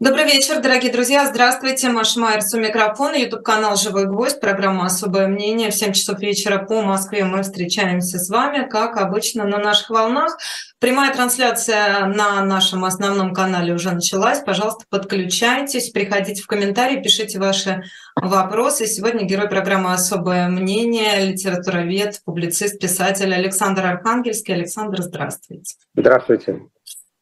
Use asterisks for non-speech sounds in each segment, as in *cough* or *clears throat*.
Добрый вечер, дорогие друзья. Здравствуйте. Маша Майерс у микрофона. Ютуб-канал «Живой гвоздь», программа «Особое мнение». В 7 часов вечера по Москве мы встречаемся с вами, как обычно, на наших волнах. Прямая трансляция на нашем основном канале уже началась. Пожалуйста, подключайтесь, приходите в комментарии, пишите ваши вопросы. Сегодня герой программы «Особое мнение», литературовед, публицист, писатель Александр Архангельский. Александр, здравствуйте. Здравствуйте.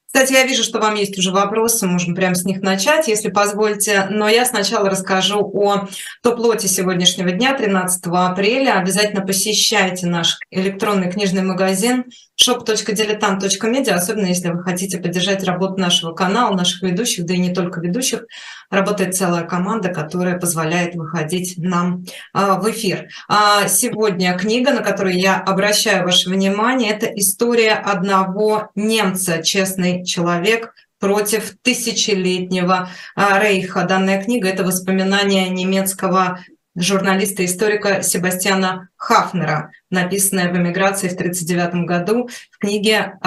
Кстати, я вижу, что вам есть уже вопросы, можем прямо с них начать, если позволите. Но я сначала расскажу о топ-лоте сегодняшнего дня, 13 апреля. Обязательно посещайте наш электронный книжный магазин shop.diletant.media, особенно если вы хотите поддержать работу нашего канала, наших ведущих, да и не только ведущих. Работает целая команда, которая позволяет выходить нам а, в эфир. А сегодня книга, на которую я обращаю ваше внимание, это история одного немца, честный человек, против тысячелетнего а, рейха. Данная книга – это воспоминания немецкого журналиста-историка Себастьяна Хафнера, написанная в эмиграции в 1939 году. В книге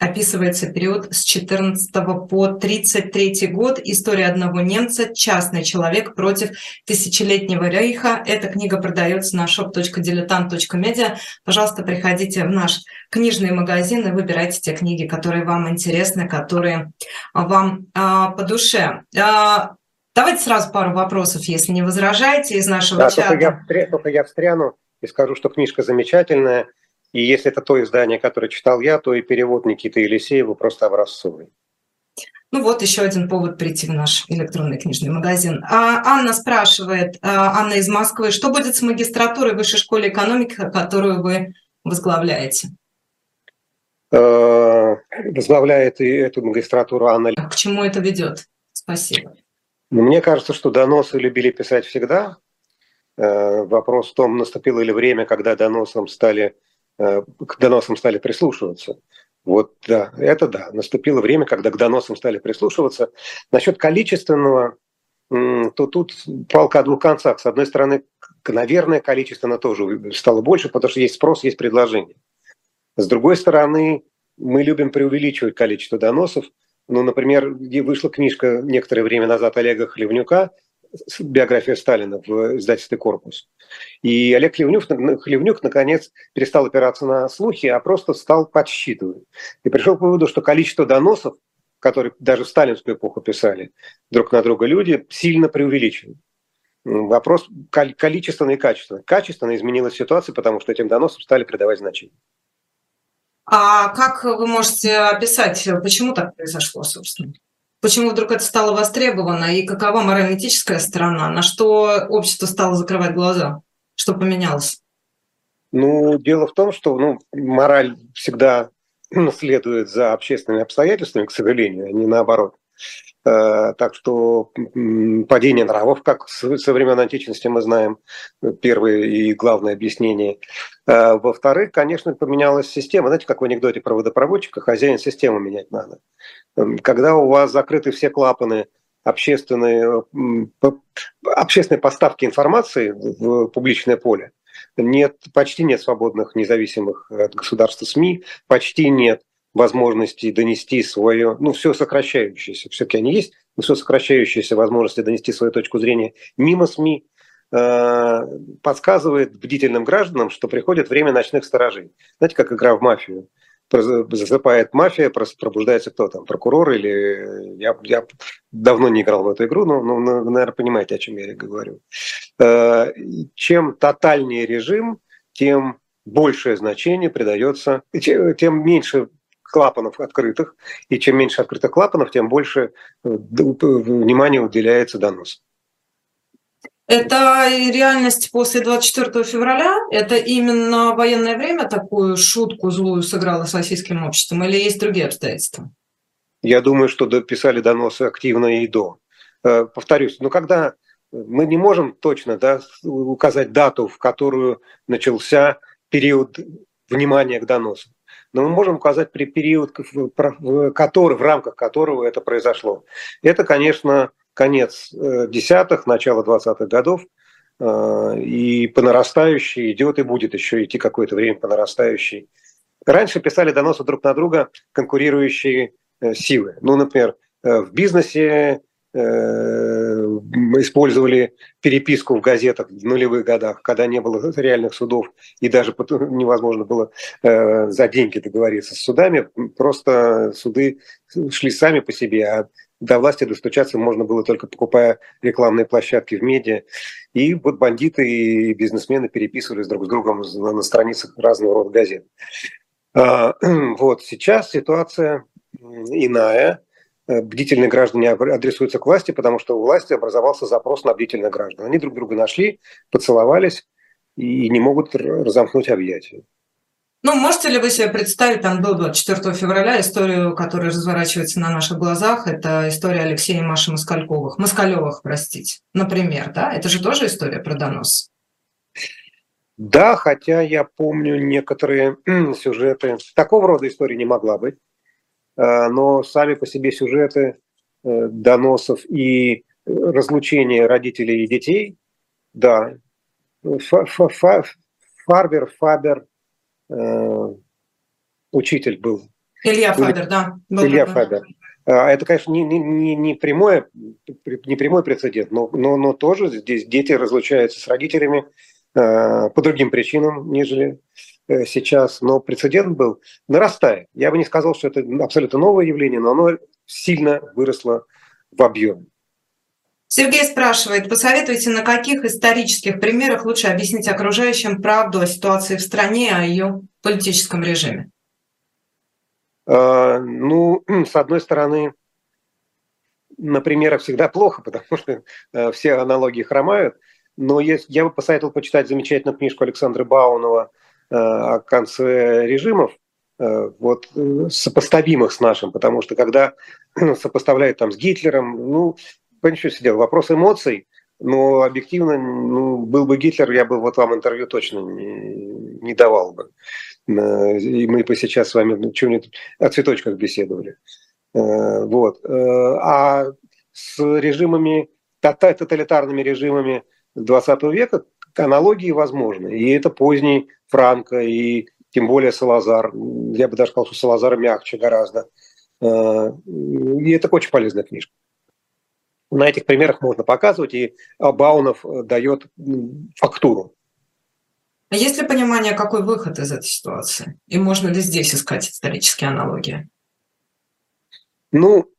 описывается период с 14 по 33 год. История одного немца, частный человек против тысячелетнего рейха. Эта книга продается на shop.diletant.media. Пожалуйста, приходите в наш книжный магазин и выбирайте те книги, которые вам интересны, которые вам а, по душе. А, Давайте сразу пару вопросов, если не возражаете, из нашего да, чата. Только я, только я встряну и скажу, что книжка замечательная. И если это то издание, которое читал я, то и перевод Никиты Елисеева просто образцовый. Ну вот еще один повод прийти в наш электронный книжный магазин. А, Анна спрашивает, а, Анна из Москвы, что будет с магистратурой в Высшей школе экономики, которую вы возглавляете? Э, возглавляет и эту магистратуру Анна. К чему это ведет? Спасибо. Ну, мне кажется, что доносы любили писать всегда. Э, вопрос в том, наступило ли время, когда доносам стали, к доносам стали прислушиваться. Вот да, это да, наступило время, когда к доносам стали прислушиваться. Насчет количественного, то тут палка о двух концах. С одной стороны, наверное, количественно тоже стало больше, потому что есть спрос, есть предложение. С другой стороны, мы любим преувеличивать количество доносов – ну, например, вышла книжка некоторое время назад Олега Хлевнюка биография Сталина в издательстве «Корпус». И Олег Хлевнюк, Хлевнюк, наконец, перестал опираться на слухи, а просто стал подсчитывать. И пришел к выводу, что количество доносов, которые даже в сталинскую эпоху писали друг на друга люди, сильно преувеличено. Вопрос количественный и качественный. Качественно изменилась ситуация, потому что этим доносам стали придавать значение. А как вы можете описать, почему так произошло, собственно? Почему вдруг это стало востребовано и какова морально-этическая сторона? На что общество стало закрывать глаза? Что поменялось? Ну, дело в том, что ну, мораль всегда следует за общественными обстоятельствами, к сожалению, а не наоборот. Э, так что падение нравов, как со времен античности мы знаем, первое и главное объяснение. Э, во-вторых, конечно, поменялась система. Знаете, как в анекдоте про водопроводчика, хозяин систему менять надо. Эм, когда у вас закрыты все клапаны общественные, общественные поставки информации в публичное поле, нет, почти нет свободных, независимых от государства СМИ, почти нет возможности донести свое, ну, все сокращающееся, все-таки они есть, но все сокращающиеся возможности донести свою точку зрения мимо СМИ, э, подсказывает бдительным гражданам, что приходит время ночных сторожей. Знаете, как игра в мафию. Засыпает мафия, пробуждается кто там, прокурор или... Я, я давно не играл в эту игру, но, но вы, наверное, понимаете, о чем я говорю. Э, чем тотальнее режим, тем большее значение придается, тем меньше клапанов открытых, и чем меньше открытых клапанов, тем больше э, внимания уделяется доносу. Это реальность после 24 февраля? Это именно военное время такую шутку злую сыграло с российским обществом или есть другие обстоятельства? Я думаю, что писали доносы активно и до. Э, повторюсь, но когда мы не можем точно да, указать дату, в которую начался период внимания к доносам но мы можем указать при период, который, в рамках которого это произошло. Это, конечно, конец э, десятых, начало 20-х годов, э, и по нарастающей идет и будет еще идти какое-то время по нарастающей. Раньше писали доносы друг на друга конкурирующие э, силы. Ну, например, в бизнесе использовали переписку в газетах в нулевых годах, когда не было реальных судов и даже невозможно было за деньги договориться с судами. Просто суды шли сами по себе, а до власти достучаться можно было только покупая рекламные площадки в медиа. И вот бандиты и бизнесмены переписывались друг с другом на страницах разного рода газет. А, *clears throat* вот сейчас ситуация иная. Э, бдительные граждане адресуются к власти, потому что у власти образовался запрос на бдительных граждан. Они друг друга нашли, поцеловались и не могут разомкнуть объятия. Ну, можете ли вы себе представить там до 24 февраля историю, которая разворачивается на наших глазах? Это история Алексея и Маши Москальковых. Москалевых, простите. Например, да? Это же тоже история про донос. Да, хотя я помню некоторые сюжеты. Такого рода истории не могла быть. А, но сами по себе сюжеты э, доносов и разлучения родителей и детей, да. Фарбер, Фабер, Э, учитель был. Илья Фабер, да. Был Илья такой. Фабер. Это, конечно, не, не, не, прямой, не прямой прецедент, но, но, но тоже здесь дети разлучаются с родителями э, по другим причинам, нежели э, сейчас. Но прецедент был нарастая. Я бы не сказал, что это абсолютно новое явление, но оно сильно выросло в объеме. Сергей спрашивает, посоветуйте, на каких исторических примерах лучше объяснить окружающим правду о ситуации в стране, о ее политическом режиме? А, ну, *clears throat* с одной стороны, на примерах всегда плохо, *laughs* потому что э, все аналогии хромают. Но я бы посоветовал почитать замечательную книжку Александра Баунова э, о конце режимов, э, вот сопоставимых с нашим, потому что когда *clears throat* сопоставляют там с Гитлером, ну, понимаете, что дело? Вопрос эмоций, но объективно, ну, был бы Гитлер, я бы вот вам интервью точно не, не давал бы. Э, и мы бы сейчас с вами о цветочках беседовали. Э, вот. Э, а с режимами, тоталитарными режимами 20 века аналогии возможны. И это поздний Франко, и тем более Салазар. Я бы даже сказал, что Салазар мягче гораздо. И это очень полезная книжка на этих примерах можно показывать, и Баунов э, дает фактуру. А есть ли понимание, какой выход из этой ситуации? И можно ли здесь искать исторические аналогии? Ну,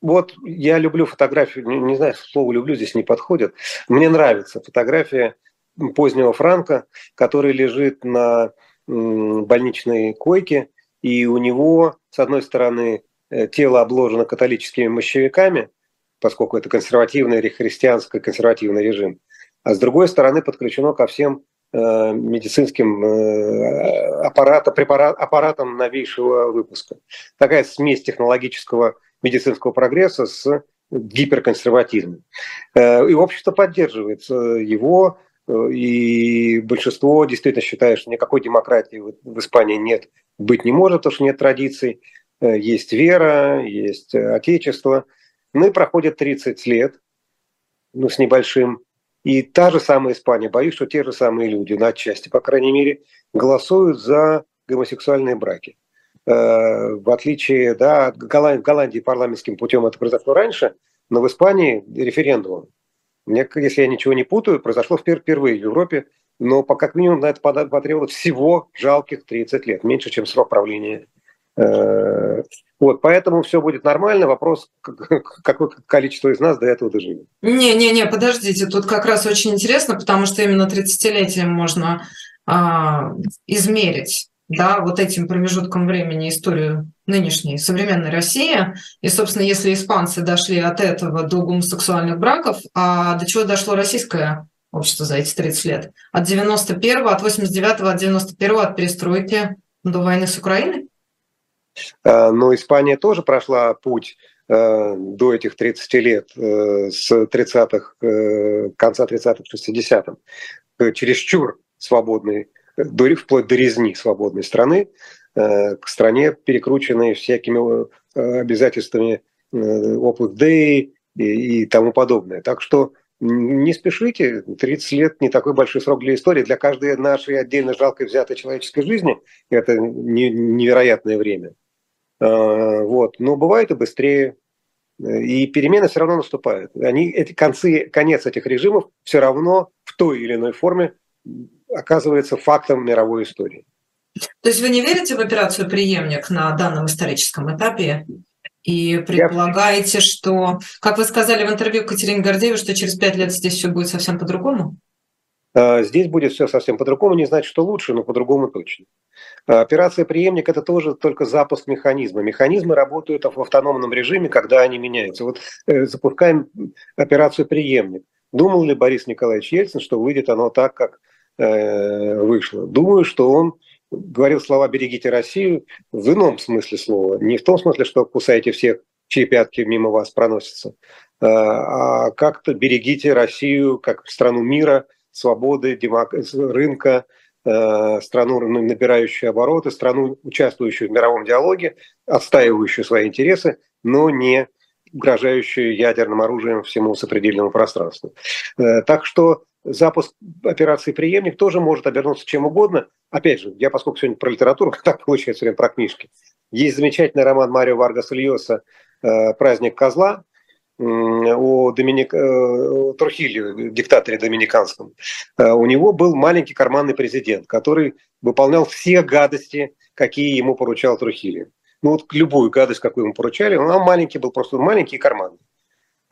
вот я люблю фотографию, не, не знаю, слово «люблю» здесь не подходит. Мне нравится фотография позднего Франка, который лежит на больничной койке, и у него, с одной стороны, э, тело обложено католическими мощевиками – поскольку это консервативный христианский консервативный режим, а с другой стороны подключено ко всем э, медицинским э, аппарата, препарат, аппаратам новейшего выпуска. Такая смесь технологического медицинского прогресса с гиперконсерватизмом. И общество поддерживает его, и большинство действительно считает, что никакой демократии в Испании нет, быть не может, потому что нет традиций. Есть вера, есть отечество – ну и проходит 30 лет, ну с небольшим, и та же самая Испания, боюсь, что те же самые люди, на отчасти, по крайней мере, голосуют за гомосексуальные браки. Э, в отличие, да, Голландии, в Голландии парламентским путем это произошло раньше, но в Испании референдумом. Мне, если я ничего не путаю, произошло впервые в Европе, но по как минимум на это потребовалось всего жалких 30 лет, меньше, чем срок правления Э, вот, поэтому все будет нормально. Вопрос, какое количество из нас до этого доживет. Не-не-не, подождите, тут как раз очень интересно, потому что именно 30-летием можно а, измерить да, вот этим промежутком времени историю нынешней современной России. И, собственно, если испанцы дошли от этого до гомосексуальных браков, а до чего дошло российское общество за эти 30 лет? От 91-го, от 89-го, от 91-го, от перестройки до войны с Украиной? Э, но Испания тоже прошла путь э, до этих 30 лет, э, с 30-х, конца 30-х, 60-х, чересчур свободной, вплоть до резни свободной страны, к стране, перекрученной всякими обязательствами Opus Dei и, и тому подобное. Так что не спешите, 30 лет не такой большой срок для истории. Для каждой нашей отдельно жалкой взятой человеческой жизни это невероятное время. Э, вот. Но бывает и быстрее. И перемены все равно наступают. Они, эти концы, конец этих режимов все равно в той или иной форме оказывается фактом мировой истории. То есть вы не верите в операцию «Преемник» на данном историческом этапе? И предполагаете, Я... что, как вы сказали в интервью Катерине Гордеевой, что через пять лет здесь все будет совсем по-другому? А, здесь будет все совсем по-другому, не значит, что лучше, но по-другому точно. А, операция «Преемник» – это тоже только запуск механизма. Механизмы работают в автономном режиме, когда они меняются. Вот э, запускаем операцию «Преемник». Думал ли Борис Николаевич Ельцин, что выйдет оно так, как э, вышло? Думаю, что он говорил слова «берегите Россию» в ином смысле слова. Не в том смысле, что кусаете всех, чьи пятки мимо вас проносятся, а, а как-то берегите Россию как страну мира – свободы, демок... рынка, э, страну, набирающую обороты, страну, участвующую в мировом диалоге, отстаивающую свои интересы, но не угрожающую ядерным оружием всему сопредельному пространству. Э, так что запуск операции «Преемник» тоже может обернуться чем угодно. Опять же, я, поскольку сегодня про литературу, *laughs* так получается время про книжки, есть замечательный роман Марио Варгаса Льоса э, «Праздник козла», о Доминик... Э, Трухиле, диктаторе доминиканском, э, у него был маленький карманный президент, который выполнял все гадости, какие ему поручал Трухиле. Ну вот любую гадость, какую ему поручали, он маленький был, просто маленький карманный.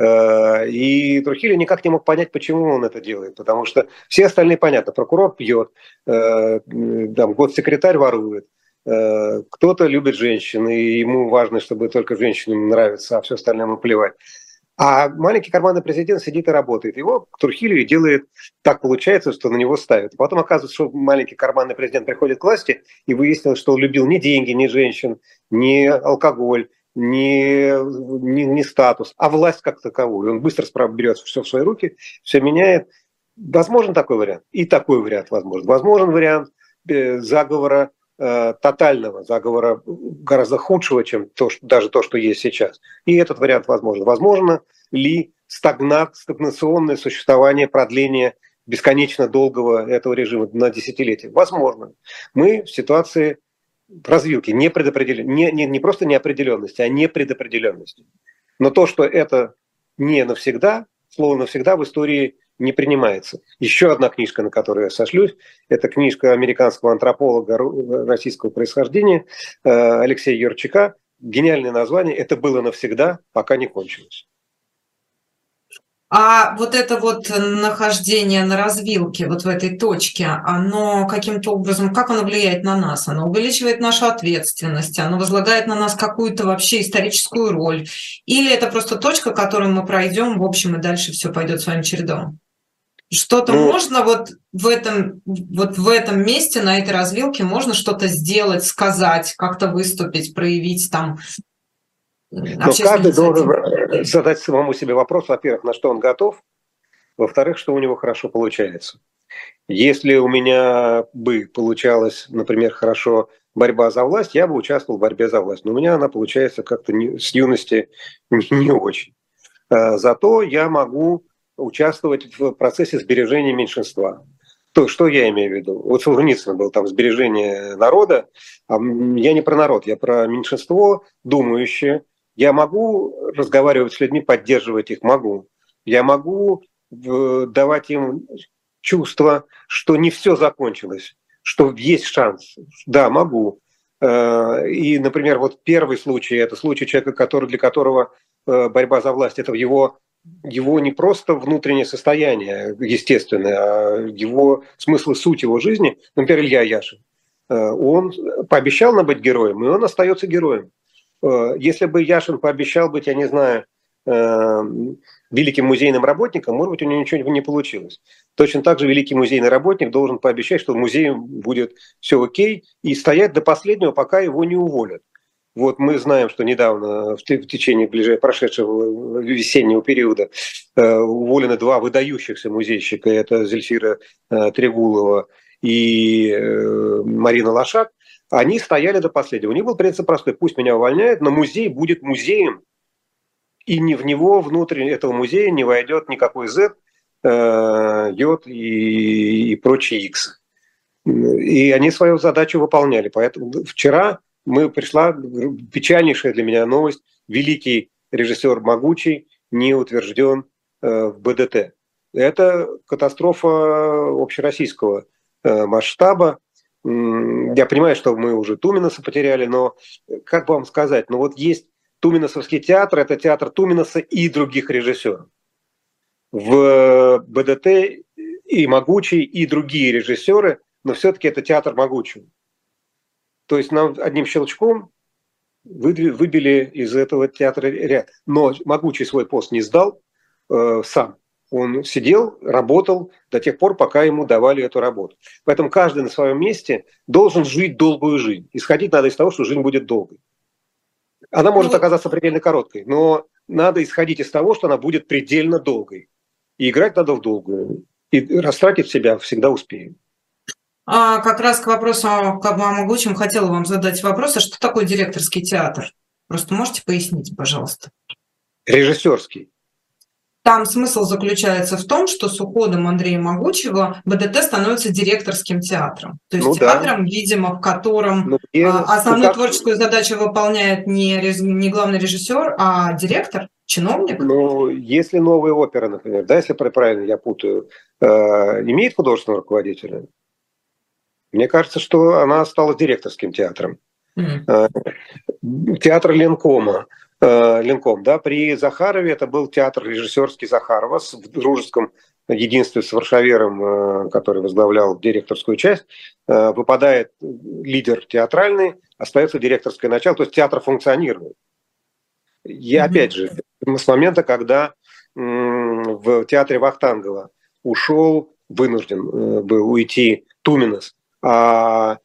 Э, и Трухиле никак не мог понять, почему он это делает, потому что все остальные понятно, прокурор пьет, там, госсекретарь ворует, кто-то любит женщин, и ему важно, чтобы только женщинам нравится, а все остальное ему плевать. А маленький карманный президент сидит и работает. Его Турхилию делает, так получается, что на него ставят. Потом оказывается, что маленький карманный президент приходит к власти и выяснилось, что он любил не деньги, не женщин, не алкоголь, не, не, не статус, а власть как таковую. Он быстро берет все в свои руки, все меняет. Возможен такой вариант. И такой вариант возможен. Возможен вариант э, заговора Э, тотального заговора, гораздо худшего, чем то, что, даже то, что есть сейчас. И этот вариант возможен. Возможно ли стагнат, стагнационное существование, продление бесконечно долгого этого режима на десятилетия? Возможно. Мы в ситуации развилки, не, не, не, не просто неопределенности, а непредопределенности. Но то, что это не навсегда, слово навсегда в истории не принимается. Еще одна книжка, на которую я сошлюсь, это книжка американского антрополога российского происхождения э, Алексея Юрчака. Гениальное название «Это было навсегда, пока не кончилось». А вот это вот нахождение на развилке, вот в этой точке, оно каким-то образом, как оно влияет на нас? Оно увеличивает нашу ответственность, оно возлагает на нас какую-то вообще историческую роль? Или это просто точка, которую мы пройдем, в общем, и дальше все пойдет своим чередом? Что-то ну, можно вот в этом вот в этом месте на этой развилке можно что-то сделать, сказать, как-то выступить, проявить там. Но каждый должен э, задать самому себе вопрос, во-первых, на что он готов, во-вторых, что у него хорошо получается. Если у меня бы получалось, например, хорошо борьба за власть, я бы участвовал в борьбе за власть. Но у меня она получается как-то с юности *laughs* не, очень. Э, зато я могу участвовать в процессе сбережения меньшинства. То, что я имею в виду? Вот Солженицын был там сбережение народа, а я не про народ, я про меньшинство думающее. Я могу разговаривать с людьми, поддерживать их, могу. Я могу давать им чувство, что не все закончилось, что есть шанс. Да, могу. Э, и, например, вот первый случай, это случай человека, который, для которого э, борьба за власть – это его его не просто внутреннее состояние естественное, а его смысл и суть его жизни, например, Илья Яшин, э, он пообещал нам быть героем, и он остается героем. Э, если бы Яшин пообещал быть, я не знаю, э, великим музейным работником, может быть, у него ничего не получилось. Точно так же великий музейный работник должен пообещать, что в музее будет все окей, и стоять до последнего, пока его не уволят. Вот мы знаем, что недавно, в течение ближайшего прошедшего весеннего периода, э, уволены два выдающихся музейщика. Это Зельфира э, Трегулова и э, Марина Лошак. Они стояли до последнего. У них был принцип простой. Пусть меня увольняют, но музей будет музеем. И не в него, внутрь этого музея, не войдет никакой Z, йод и, и прочие X. И они свою задачу выполняли. Поэтому вчера мы пришла печальнейшая для меня новость. Великий режиссер могучий не утвержден в БДТ. Это катастрофа общероссийского масштаба. Я понимаю, что мы уже Туминаса потеряли, но как вам сказать, ну вот есть Туминасовский театр, это театр Туминаса и других режиссеров. В БДТ и Могучий, и другие режиссеры, но все-таки это театр Могучего. То есть нам одним щелчком выбили из этого театра ряд. Но Могучий свой пост не сдал э, сам. Он сидел, работал до тех пор, пока ему давали эту работу. Поэтому каждый на своем месте должен жить долгую жизнь. Исходить надо из того, что жизнь будет долгой. Она может ну, оказаться предельно короткой, но надо исходить из того, что она будет предельно долгой. И играть надо в долгую. И растратить себя всегда успеем. А как раз к вопросу о, о могучем хотела вам задать вопрос, а что такое директорский театр? Просто можете пояснить, пожалуйста. Режиссерский. Там смысл заключается в том, что с уходом Андрея Могучего БДТ становится директорским театром. То есть ну, театром, да. видимо, в котором ну, и, основную ну, творческую задачу выполняет не, не главный режиссер, а директор, чиновник. Ну, если новая опера, например, да, если правильно я путаю, э, имеет художественного руководителя, мне кажется, что она стала директорским театром. Mm. Театр Ленкома э, Ленком, да, при Захарове это был театр режиссерский Захарова в дружеском единстве с Варшавером, э, который возглавлял директорскую часть, э, выпадает лидер театральный, остается директорское начало, то есть театр функционирует. И mm-hmm. опять же, с момента, когда в театре Вахтангова ушел, вынужден был уйти Туминас, а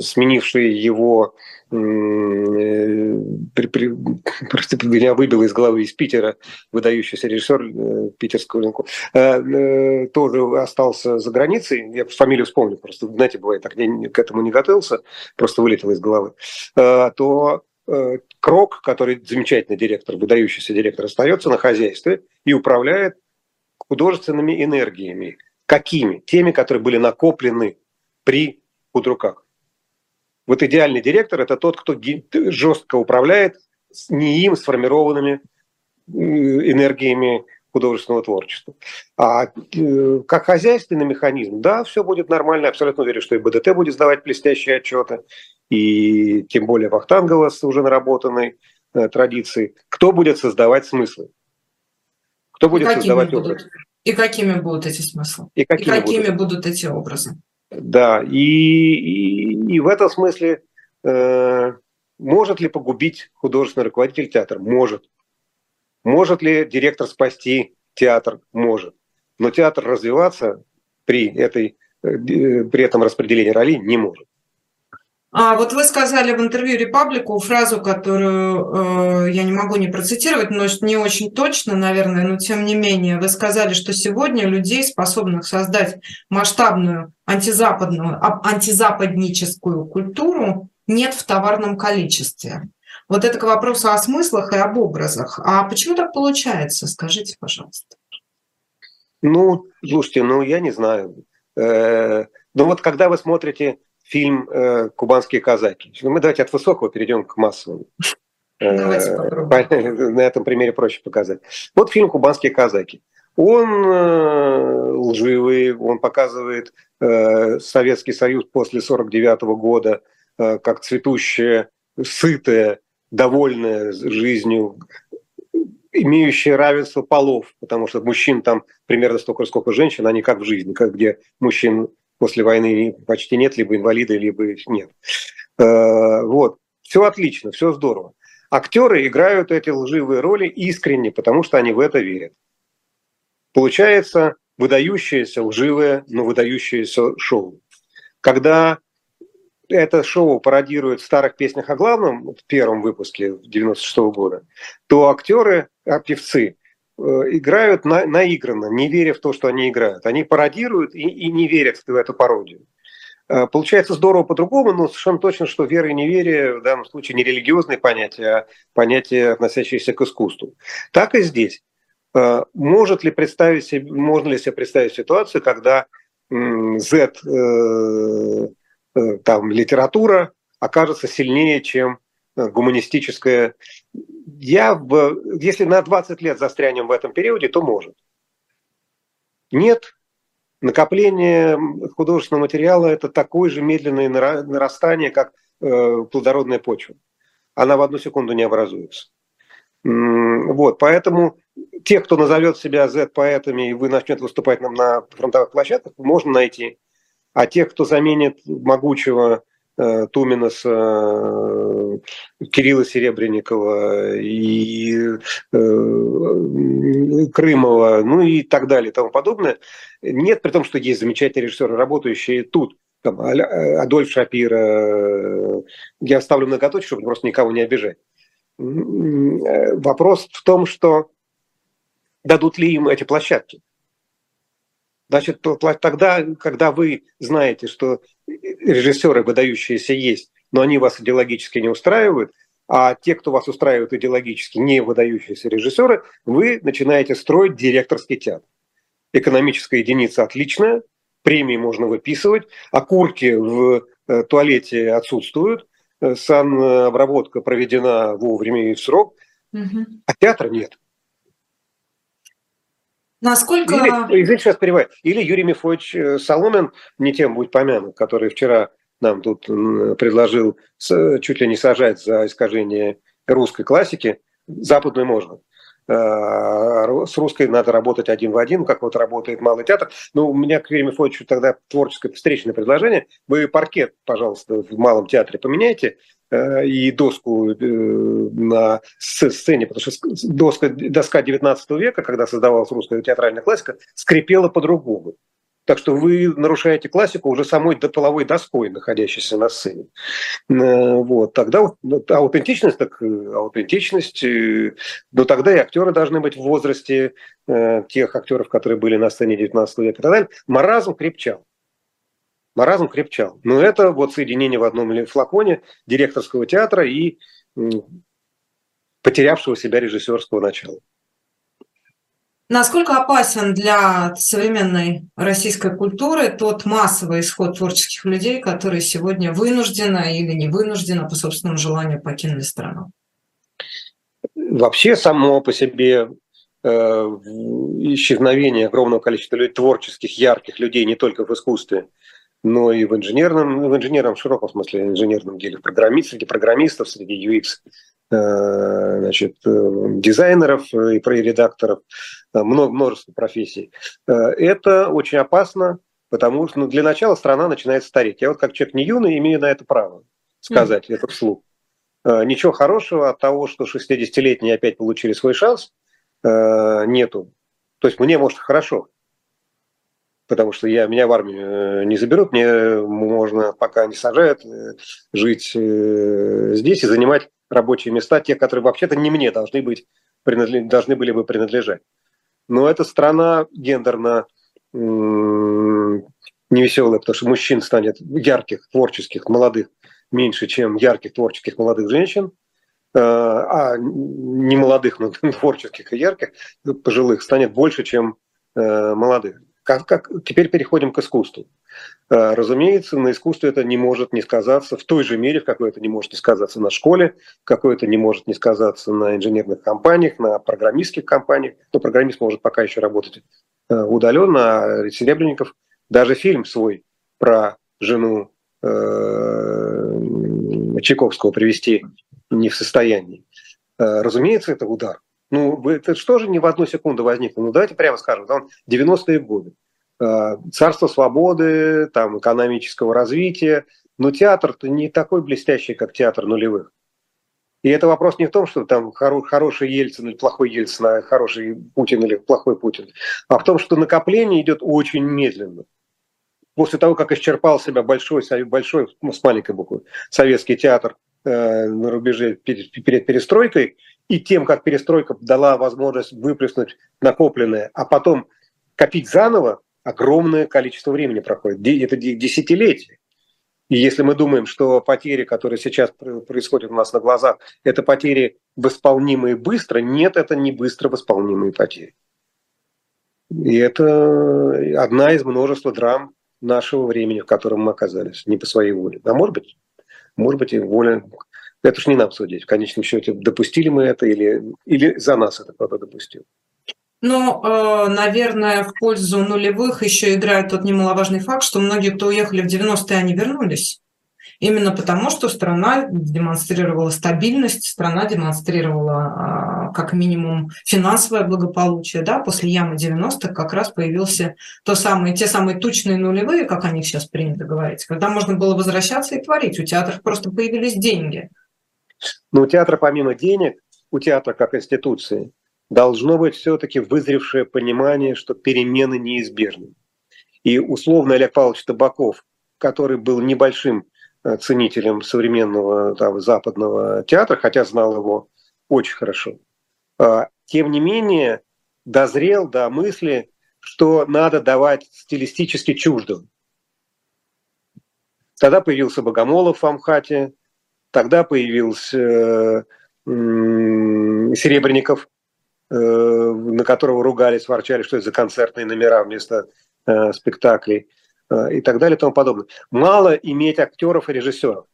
сменивший его Э, *laughs* просто меня выбил из головы из Питера выдающийся режиссер э, питерского рынка, э, тоже остался за границей, я фамилию вспомню, просто, знаете, бывает, так я к этому не готовился, просто вылетел из головы, то Крок, который замечательный директор, выдающийся директор, остается на хозяйстве и управляет художественными энергиями. Какими? Теми, которые были накоплены при Кудруках. Вот идеальный директор – это тот, кто жестко управляет не им сформированными э, энергиями художественного творчества. А э, как хозяйственный механизм, да, все будет нормально. Абсолютно верю, что и БДТ будет сдавать блестящие отчеты, и тем более Вахтангова с уже наработанной э, традицией. Кто будет создавать смыслы? Кто будет создавать будут? образы? И какими будут эти смыслы? И какими, и какими будут? будут эти образы? Да, и, и, и в этом смысле э, может ли погубить художественный руководитель театр? Может. Может ли директор спасти театр? Может. Но театр развиваться при, этой, э, при этом распределении ролей не может. А вот вы сказали в интервью Репаблику фразу, которую э, я не могу не процитировать, но не очень точно, наверное, но тем не менее. Вы сказали, что сегодня людей, способных создать масштабную антизападную, антизападническую культуру, нет в товарном количестве. Вот это к вопросу о смыслах и об образах. А почему так получается? Скажите, пожалуйста. Ну, слушайте, ну я не знаю. Э, ну вот когда вы смотрите фильм э, «Кубанские казаки». Ну, мы давайте от высокого перейдем к массовому. Э, *laughs* на этом примере проще показать. Вот фильм «Кубанские казаки». Он э, лживый, он показывает Советский Союз после 49 года как цветущее, сытое, довольное жизнью, имеющее равенство полов, потому что мужчин там примерно столько, сколько женщин, они как в жизни, как где мужчин после войны почти нет, либо инвалиды, либо нет. Э, вот. Все отлично, все здорово. Актеры играют эти лживые роли искренне, потому что они в это верят. Получается выдающееся лживое, но выдающееся шоу. Когда это шоу пародирует в старых песнях о главном в первом выпуске 96 -го года, то актеры, а певцы играют на, наигранно, не веря в то, что они играют. Они пародируют и, и не верят в эту пародию. Э, получается здорово по-другому, но совершенно точно, что вера и неверие в данном случае не религиозные понятия, а понятия, относящиеся к искусству. Так и здесь. Э, может ли представить себе, можно ли себе представить ситуацию, когда Z там, литература окажется сильнее, чем гуманистическое. Я, в, если на 20 лет застрянем в этом периоде, то может. Нет, накопление художественного материала – это такое же медленное нарастание, как э, плодородная почва. Она в одну секунду не образуется. Вот, поэтому тех, кто назовет себя Z-поэтами, и вы начнете выступать нам на фронтовых площадках, можно найти. А тех, кто заменит могучего Тумина с э, Кирилла Серебренникова и э, Крымова, ну и так далее и тому подобное, нет, при том, что есть замечательные режиссеры, работающие тут, там, Адольф Шапира, э, я ставлю многоточие, чтобы просто никого не обижать. Э, вопрос в том, что дадут ли им эти площадки. Значит, тогда, когда вы знаете, что режиссеры выдающиеся есть, но они вас идеологически не устраивают, а те, кто вас устраивает идеологически, не выдающиеся режиссеры, вы начинаете строить директорский театр. Экономическая единица отличная, премии можно выписывать, окурки в э, туалете отсутствуют, э, санобработка проведена вовремя и в срок, угу. а театра нет. Насколько... Или, извините, сейчас перебиваю. Или Юрий Мифович э, Соломин, не тем будь помянут, который вчера нам тут предложил чуть ли не сажать за искажение русской классики, западную можно. Э, с русской надо работать один в один, как вот работает Малый театр. Но у меня к Юрию Мефодичу тогда творческое встречное предложение. Вы паркет, пожалуйста, в Малом театре поменяйте и доску э, на сцене, потому что доска, доска 19 века, когда создавалась русская театральная классика, скрипела по-другому. Так что вы нарушаете классику уже самой половой доской, находящейся на сцене. Э, вот. Тогда ну, аутентичность, так э, аутентичность, э, но тогда и актеры должны быть в возрасте тех актеров, которые были на сцене 19 века и так далее. Маразм крепчал. Маразм крепчал. Но это вот соединение в одном флаконе директорского театра и потерявшего себя режиссерского начала. Насколько опасен для современной российской культуры тот массовый исход творческих людей, которые сегодня вынужденно или не вынужденно по собственному желанию покинули страну? Вообще само по себе э, исчезновение огромного количества людей, творческих, ярких людей не только в искусстве, но и в инженерном, в инженерном в широком смысле, инженерном деле, программист, среди программистов, среди UX Э, значит, э, дизайнеров и редакторов, э, множество профессий. Это очень опасно, потому что ну, для начала страна начинает стареть. Я вот как человек не юный имею на это право сказать mm. это вслух. Ничего хорошего от того, что 60-летние опять получили свой шанс, нету. То есть мне, может, хорошо, потому что я, меня в армию не заберут, мне можно, пока не сажают, жить здесь и занимать рабочие места, те, которые вообще-то не мне должны, быть, должны были бы принадлежать. Но эта страна гендерно невеселая, потому что мужчин станет ярких, творческих, молодых меньше, чем ярких, творческих, молодых женщин, э, а не молодых, но *laughs* творческих и ярких, пожилых станет больше, чем э, молодых. Как, как, теперь переходим к искусству. Э, разумеется, на искусстве это не может не сказаться в той же мере, в какой это не может не сказаться на школе, в какой это не может не сказаться на инженерных компаниях, на программистских компаниях. Но программист может пока еще работать э, удаленно, а Серебренников даже фильм свой про жену э, Чайковского привести не в состоянии. Разумеется, это удар. Ну, это что же не в одну секунду возникло? Ну, давайте прямо скажем, там 90-е годы. Э, царство свободы, там, экономического развития. Но театр-то не такой блестящий, как театр нулевых. И это вопрос не в том, что там хороший Ельцин или плохой Ельцин, а хороший Путин или плохой Путин, а в том, что накопление идет очень медленно. После того, как исчерпал себя большой, большой с маленькой буквы, советский театр на рубеже перед, перед перестройкой, и тем, как перестройка дала возможность выплеснуть накопленное, а потом копить заново, огромное количество времени проходит. Это десятилетия. И если мы думаем, что потери, которые сейчас происходят у нас на глазах, это потери восполнимые быстро, нет, это не быстро восполнимые потери. И это одна из множества драм нашего времени, в котором мы оказались, не по своей воле. А может быть, может быть и воля Это ж не нам судить. В конечном счете, допустили мы это или, или за нас это кто-то допустил. Ну, э, наверное, в пользу нулевых еще играет тот немаловажный факт, что многие, кто уехали в 90-е, они вернулись. Именно потому, что страна демонстрировала стабильность, страна демонстрировала а, как минимум финансовое благополучие. Да? После ямы 90-х как раз появился то самые, те самые тучные нулевые, как о них сейчас принято говорить, когда можно было возвращаться и творить. У театров просто появились деньги. Но у театра помимо денег, у театра как институции, должно быть все-таки вызревшее понимание, что перемены неизбежны. И условно Олег Павлович Табаков, который был небольшим ценителем современного там, западного театра, хотя знал его очень хорошо. А, тем не менее, дозрел до мысли, что надо давать стилистически чуждым. Тогда появился Богомолов в Амхате, тогда появился э, Серебренников, э, на которого ругались, ворчали, что это за концертные номера вместо спектаклей. Э, и так далее и тому подобное. Мало иметь актеров и режиссеров.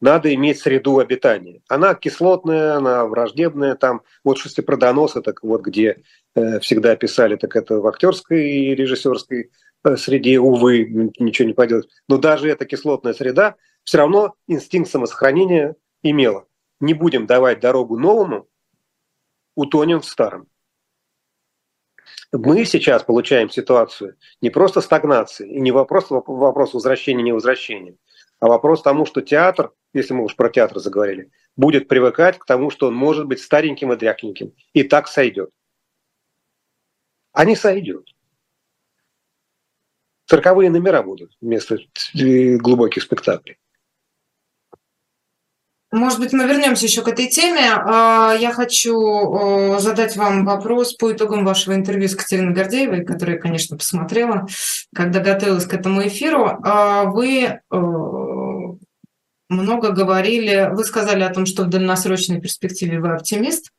Надо иметь среду обитания. Она кислотная, она враждебная. Там вот шестипродоносы, так вот где э, всегда писали, так это в актерской и режиссерской э, среде, увы, ничего не поделать. Но даже эта кислотная среда все равно инстинкт самосохранения имела. Не будем давать дорогу новому, утонем в старом мы сейчас получаем ситуацию не просто стагнации, и не вопрос, вопрос возвращения, невозвращения, а вопрос тому, что театр, если мы уж про театр заговорили, будет привыкать к тому, что он может быть стареньким и дрякненьким, и так сойдет. А не сойдет. Цирковые номера будут вместо глубоких спектаклей. Может быть, мы вернемся еще к этой теме. А, я хочу задать вам вопрос по итогам вашего интервью с Катериной Гордеевой, которую я, конечно, посмотрела, когда готовилась к этому эфиру. А, вы много говорили, вы сказали о том, что в дальносрочной перспективе вы оптимист,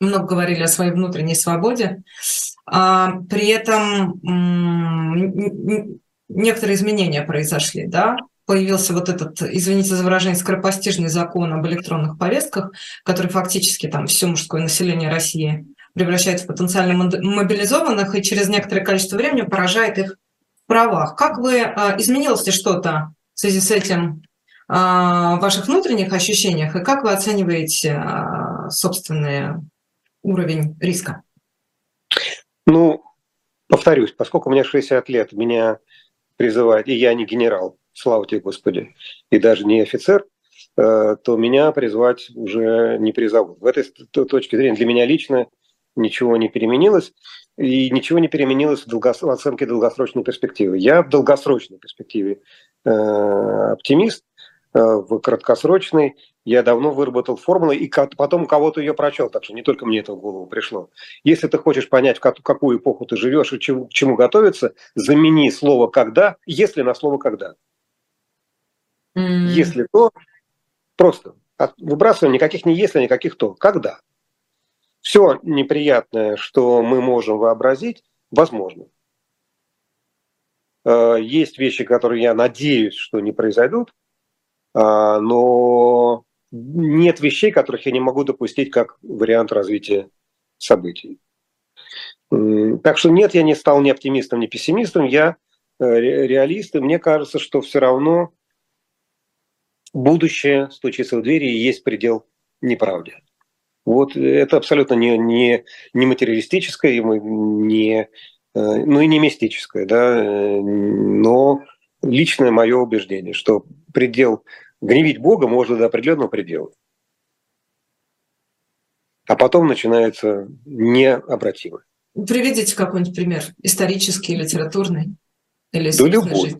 много говорили о своей внутренней свободе. А, при этом некоторые изменения произошли, да, появился вот этот, извините за выражение, скоропостижный закон об электронных повестках, который фактически там все мужское население России превращает в потенциально мобилизованных и через некоторое количество времени поражает их в правах. Как вы, а, изменилось ли что-то в связи с этим а, в ваших внутренних ощущениях, и как вы оцениваете а, собственный уровень риска? Ну, повторюсь, поскольку мне 60 лет, меня призывают, и я не генерал, слава тебе, Господи, и даже не офицер, э, то меня призвать уже не призовут. В этой точке зрения для меня лично ничего не переменилось, и ничего не переменилось в, долгос... в оценке долгосрочной перспективы. Я в долгосрочной перспективе э, оптимист, э, в краткосрочной я давно выработал формулу и потом кого-то ее прочел, так что не только мне это в голову пришло. Если ты хочешь понять, в какую эпоху ты живешь и к чему готовиться, замени слово «когда», если на слово «когда». Mm. Если то, просто выбрасываем никаких не если, никаких то. Когда? Все неприятное, что мы можем вообразить, возможно. Э, есть вещи, которые я надеюсь, что не произойдут, а, но нет вещей, которых я не могу допустить как вариант развития событий. Так что нет, я не стал ни оптимистом, ни пессимистом, я э, реалист, и мне кажется, что все равно будущее стучится в двери и есть предел неправде. Вот это абсолютно не, не, не материалистическое, не, э, ну и не мистическое, да, но личное мое убеждение, что предел гневить Бога можно до определенного предела. А потом начинается необратимое. Приведите какой-нибудь пример, исторический, литературный или да любой. Жизни.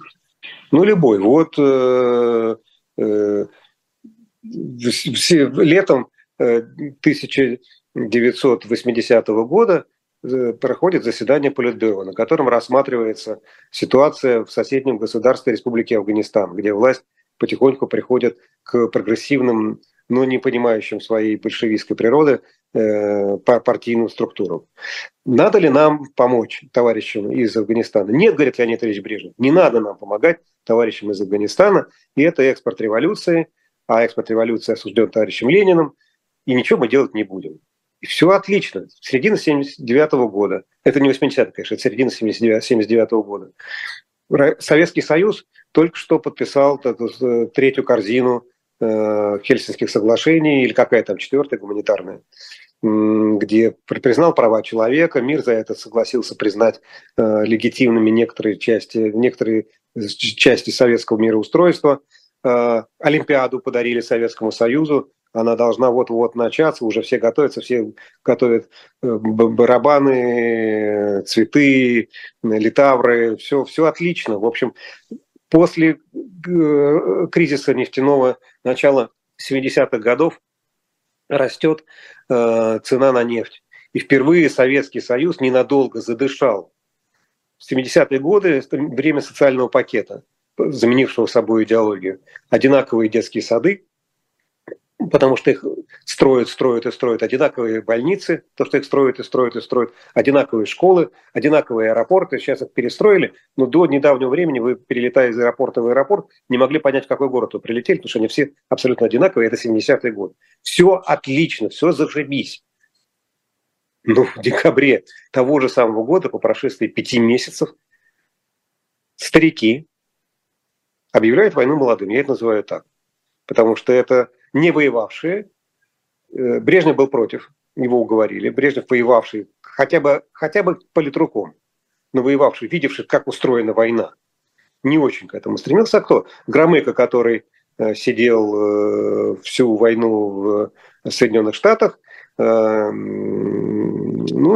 Ну, любой. Вот э, Э, летом 1980 э, года э, проходит заседание Политбюро, на котором рассматривается ситуация в соседнем государстве Республики Афганистан, где власть потихоньку приходит к прогрессивным, но не понимающим своей большевистской природы партийным структурам. Надо ли нам помочь товарищам из Афганистана? Нет, говорит Леонид Ильич Брежнев, не надо нам помогать товарищам из Афганистана, и это экспорт революции, а экспорт революции осужден товарищем Лениным, и ничего мы делать не будем. И все отлично. Середина 79 -го года. Это не 80 конечно, это середина 79, 79 -го года. Советский Союз только что подписал эту, третью корзину э, Хельсинских соглашений, или какая там четвертая гуманитарная, где признал права человека, мир за это согласился признать э, легитимными некоторые части, некоторые части советского мироустройства. Э, Олимпиаду подарили Советскому Союзу, она должна вот-вот начаться, уже все готовятся, все готовят э, барабаны, цветы, литавры, все, все отлично. В общем, после э, кризиса нефтяного начала 70-х годов растет э, цена на нефть. И впервые Советский Союз ненадолго задышал. В 70-е годы время социального пакета, заменившего собой идеологию. Одинаковые детские сады, потому что их строят, строят и строят одинаковые больницы, то, что их строят и строят и строят, одинаковые школы, одинаковые аэропорты. Сейчас их перестроили, но до недавнего времени вы, перелетая из аэропорта в аэропорт, не могли понять, в какой город вы прилетели, потому что они все абсолютно одинаковые, это 70-й год. Все отлично, все зашибись. Но в декабре того же самого года, по прошествии пяти месяцев, старики объявляют войну молодым. Я это называю так. Потому что это не воевавшие. Э, Брежнев был против, его уговорили. Брежнев воевавший хотя бы, хотя бы политруком, но воевавший, видевший, как устроена война, не очень к этому стремился. А кто? Громыко, который э, сидел э, всю войну в Соединенных Штатах, ну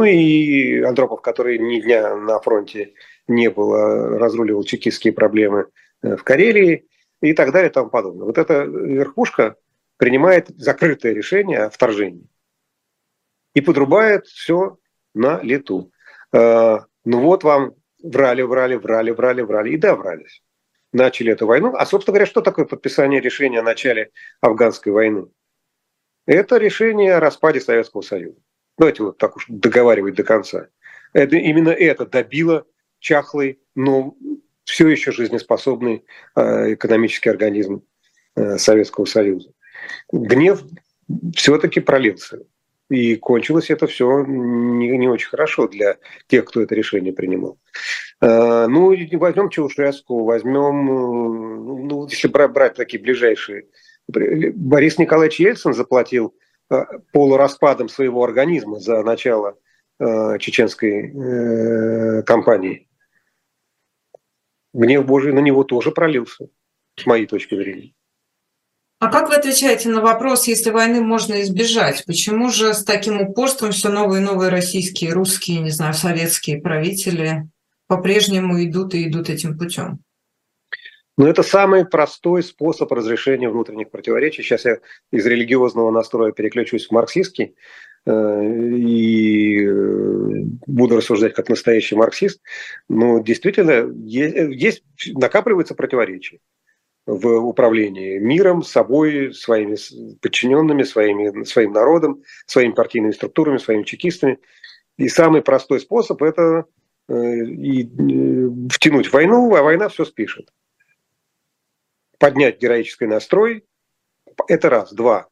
и Андропов, который ни дня на фронте не было, разруливал чекистские проблемы в Карелии и так далее и тому подобное. Вот эта верхушка принимает закрытое решение о вторжении и подрубает все на лету. Э, ну вот вам врали, врали, врали, врали, врали и да, врались. Начали эту войну. А, собственно говоря, что такое подписание решения о начале афганской войны? Это решение о распаде Советского Союза. Давайте вот так уж договаривать до конца. Это, именно это добило чахлый, но все еще жизнеспособный э, экономический организм э, Советского Союза гнев все-таки пролился. И кончилось это все не, не очень хорошо для тех, кто это решение принимал. А, ну, возьмем Чаушеску, возьмем, ну, ну, если брать, такие ближайшие. Борис Николаевич Ельцин заплатил а, полураспадом своего организма за начало а, чеченской э, кампании. Гнев Божий на него тоже пролился, с моей точки зрения. А как вы отвечаете на вопрос, если войны можно избежать? Почему же с таким упорством все новые и новые российские, русские, не знаю, советские правители по-прежнему идут и идут этим путем? Ну, это самый простой способ разрешения внутренних противоречий. Сейчас я из религиозного настроя переключусь в марксистский э, и э, буду рассуждать как настоящий марксист. Но действительно, есть, накапливаются противоречия в управлении миром, собой, своими подчиненными, своими, своим народом, своими партийными структурами, своими чекистами. И самый простой способ – это э, и, э, втянуть войну, а война все спишет. Поднять героический настрой – это раз. Два.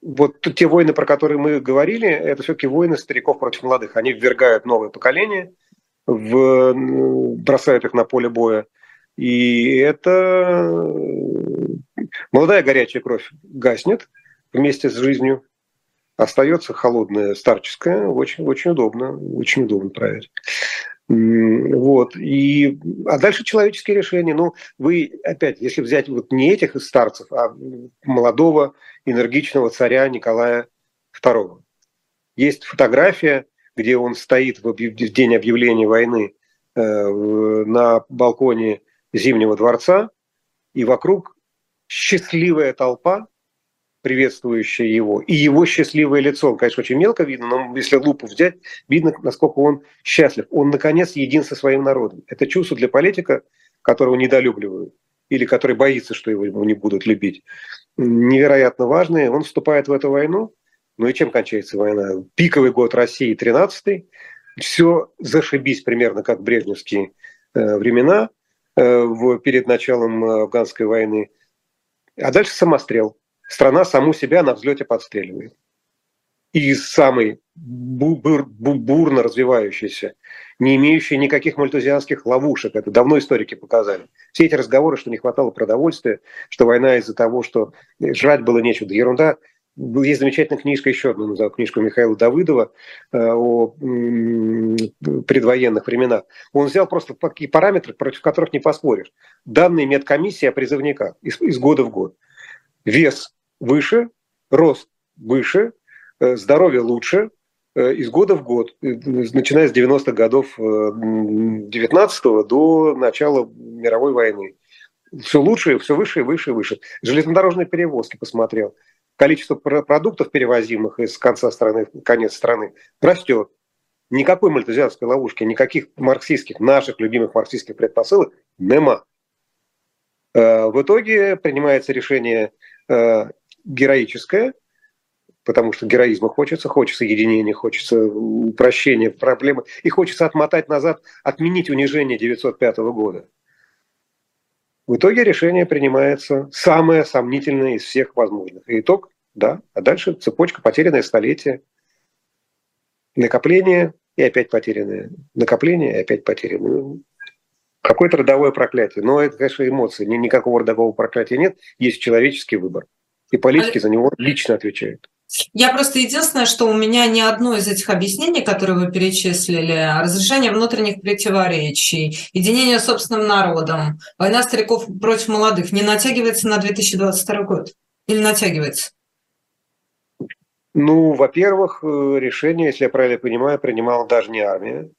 Вот те войны, про которые мы говорили, это все-таки войны стариков против молодых. Они ввергают новое поколение, в, бросают их на поле боя – и это молодая горячая кровь гаснет вместе с жизнью, остается холодная старческая, очень, очень удобно, очень удобно править. Вот. И, а дальше человеческие решения. Ну, вы, опять, если взять вот не этих старцев, а молодого, энергичного царя Николая II. Есть фотография, где он стоит в, день объявления войны э, на балконе Зимнего дворца, и вокруг счастливая толпа, приветствующая его, и его счастливое лицо. Он, конечно, очень мелко видно, но если лупу взять, видно, насколько он счастлив. Он, наконец, един со своим народом. Это чувство для политика, которого недолюбливают, или который боится, что его не будут любить, невероятно важное. Он вступает в эту войну, ну и чем кончается война? Пиковый год России, 13-й, все зашибись примерно как брежневские э, времена – в, перед началом э, афганской войны. А дальше самострел. Страна саму себя на взлете подстреливает. И самый бур, бурно развивающийся, не имеющий никаких мальтузианских ловушек, это давно историки показали. Все эти разговоры, что не хватало продовольствия, что война из-за того, что жрать было нечего, да ерунда. Есть замечательная книжка, еще одну назову, книжку Михаила Давыдова э, о предвоенных временах. Он взял просто такие параметры, против которых не поспоришь. Данные медкомиссии о призывниках из, из года в год. Вес выше, рост выше, э, здоровье лучше, э, из года в год, начиная с 90-х годов 19-го до начала мировой войны. Все лучше, все выше и выше и выше. Железнодорожные перевозки посмотрел количество продуктов, перевозимых из конца страны в конец страны, растет. Никакой мальтезианской ловушки, никаких марксистских, наших любимых марксистских предпосылок нема. Э, в итоге принимается решение э, героическое, потому что героизма хочется, хочется единения, хочется упрощения проблемы, и хочется отмотать назад, отменить унижение 905 года. В итоге решение принимается самое сомнительное из всех возможных. И итог, да, а дальше цепочка потерянное столетие, накопление и опять потерянное, накопление и опять потерянное. Какое-то родовое проклятие. Но это, конечно, эмоции. Никакого родового проклятия нет. Есть человеческий выбор. И политики а... за него лично отвечают. Я просто единственное, что у меня ни одно из этих объяснений, которые вы перечислили, разрешение внутренних противоречий, единение с собственным народом, война стариков против молодых, не натягивается на 2022 год? Или натягивается? Ну, во-первых, э, решение, если я правильно понимаю, принимала даже не армия.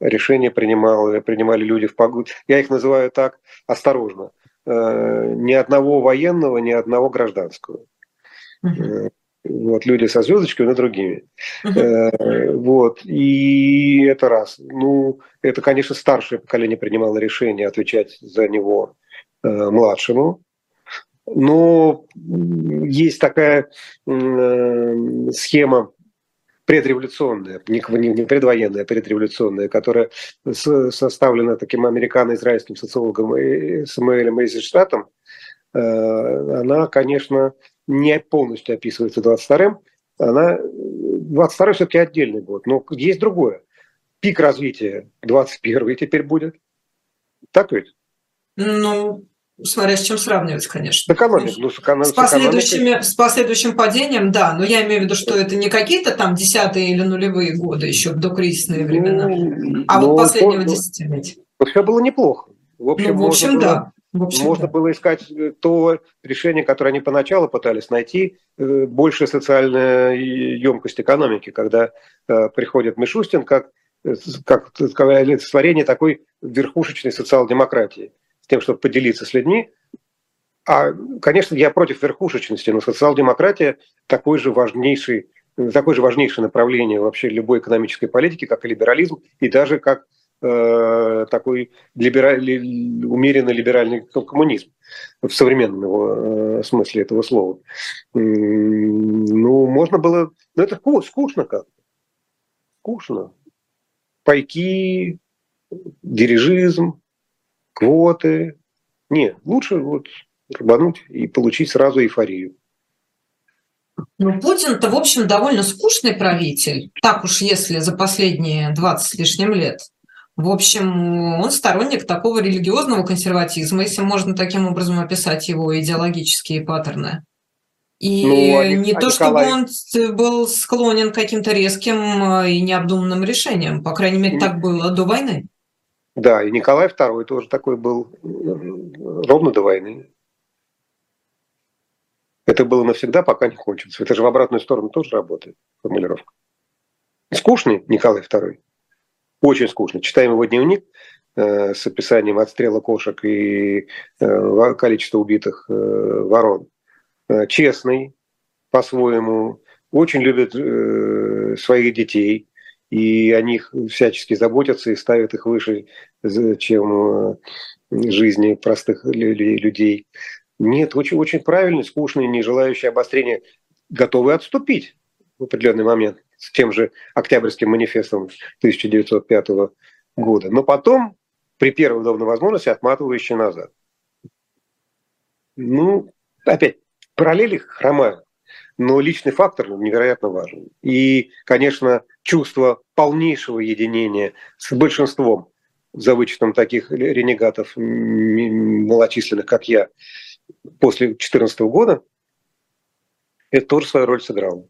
Решение принимало, принимали люди в погоду. Я их называю так осторожно. Э, ни одного военного, ни одного гражданского. Uh-huh. Вот, люди со звездочкой, но другими. Uh-huh. Вот, и это раз. Ну, это, конечно, старшее поколение принимало решение отвечать за него э, младшему. Но есть такая схема предреволюционная, не, не предвоенная, а предреволюционная, которая составлена таким американо-израильским социологом Самуэлем Эйзенштатом, она, конечно, не полностью описывается 22-м, она 22-й все-таки отдельный год, но есть другое. Пик развития 21-й теперь будет. Так ведь? Ну, смотря с чем сравнивать, конечно. С экономикой. Ну, с, эконом... с, последующими, с последующим падением, да, но я имею в виду, что это не какие-то там десятые или нулевые годы еще до кризисные времена, ну, а вот последнего десятилетия. Ну, все было неплохо. В общем, ну, в общем да. Было общем, Можно да. было искать э, то решение, которое они поначалу пытались найти, э, больше социальной емкость экономики, когда э, приходит Мишустин как, как, олицетворение такой верхушечной социал-демократии, с тем, чтобы поделиться с людьми. А, конечно, я против верхушечности, но социал-демократия такой же важнейший такое же важнейшее направление вообще любой экономической политики, как и либерализм, и даже как Э, такой либераль, умеренно либеральный коммунизм в современном его э, смысле этого слова. Ну, можно было... Ну, это скучно как-то. Скучно. Пайки, дирижизм, квоты. Нет, лучше вот рвануть и получить сразу эйфорию. Ну, Путин-то, в общем, довольно скучный правитель, так уж если за последние 20 с лишним лет. В общем, он сторонник такого религиозного консерватизма, если можно таким образом описать его идеологические паттерны. И ну, не а то, Николай... чтобы он был склонен к каким-то резким э, и необдуманным решениям. По крайней мере, так было до войны. Да, и Николай II тоже такой был э, ровно до войны. Это было навсегда, пока не кончится. Это же в обратную сторону тоже работает формулировка. Скучный Николай II. Очень скучно. Читаем его дневник э, с описанием отстрела кошек и э, количества убитых э, ворон. Э, честный, по-своему, очень любит э, своих детей, и о них всячески заботятся и ставят их выше, чем э, жизни простых людей. Нет, очень, очень правильный, скучный, не желающий обострения, готовый отступить в определенный момент с тем же Октябрьским манифестом 1905 года. Но потом, при первой удобной возможности, отматывающий назад. Ну, опять, параллели хромают, но личный фактор невероятно важен. И, конечно, чувство полнейшего единения с большинством, за вычетом таких ренегатов малочисленных, как я, после 2014 года, это тоже свою роль сыграло.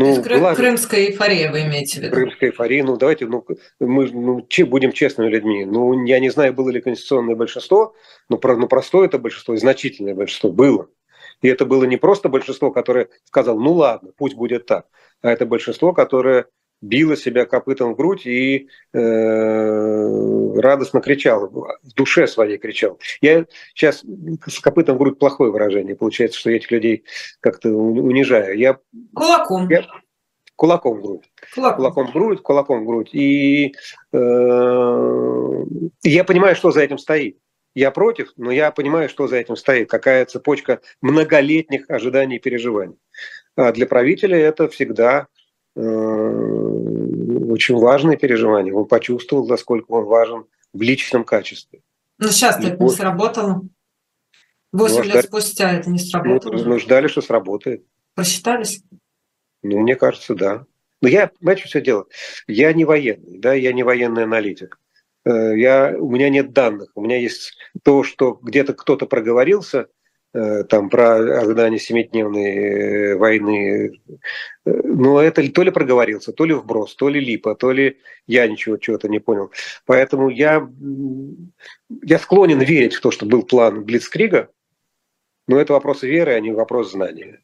Ну, То была... крымская эйфория вы имеете в виду? Крымская эйфория, ну давайте, ну мы ну, че, будем честными людьми. Ну, я не знаю, было ли конституционное большинство, но, про, но простое это большинство, значительное большинство было. И это было не просто большинство, которое сказало, ну ладно, пусть будет так, а это большинство, которое било себя копытом в грудь и э, радостно кричал, в душе своей кричал. Я сейчас с копытом в грудь плохое выражение, получается, что я этих людей как-то унижаю. Я, кулаком. Я, кулаком в грудь. Кулаком. кулаком в грудь, кулаком в грудь. И э, я понимаю, что за этим стоит. Я против, но я понимаю, что за этим стоит, какая цепочка многолетних ожиданий и переживаний. А для правителя это всегда очень важное переживание. Он почувствовал, насколько он важен в личном качестве. Но сейчас это не сработало. Восемь ну, лет ждали, спустя это не сработало. Ну, мы ждали, что сработает. Просчитались? Ну, мне кажется, да. Но я, знаете, все дело. Я не военный, да, я не военный аналитик. Э, я, у меня нет данных. У меня есть то, что где-то кто-то проговорился, э, там про ожидание семидневной э, войны. Но это то ли проговорился, то ли вброс, то ли липа, то ли я ничего чего-то не понял. Поэтому я, я склонен верить в то, что был план Блицкрига, но это вопрос веры, а не вопрос знания.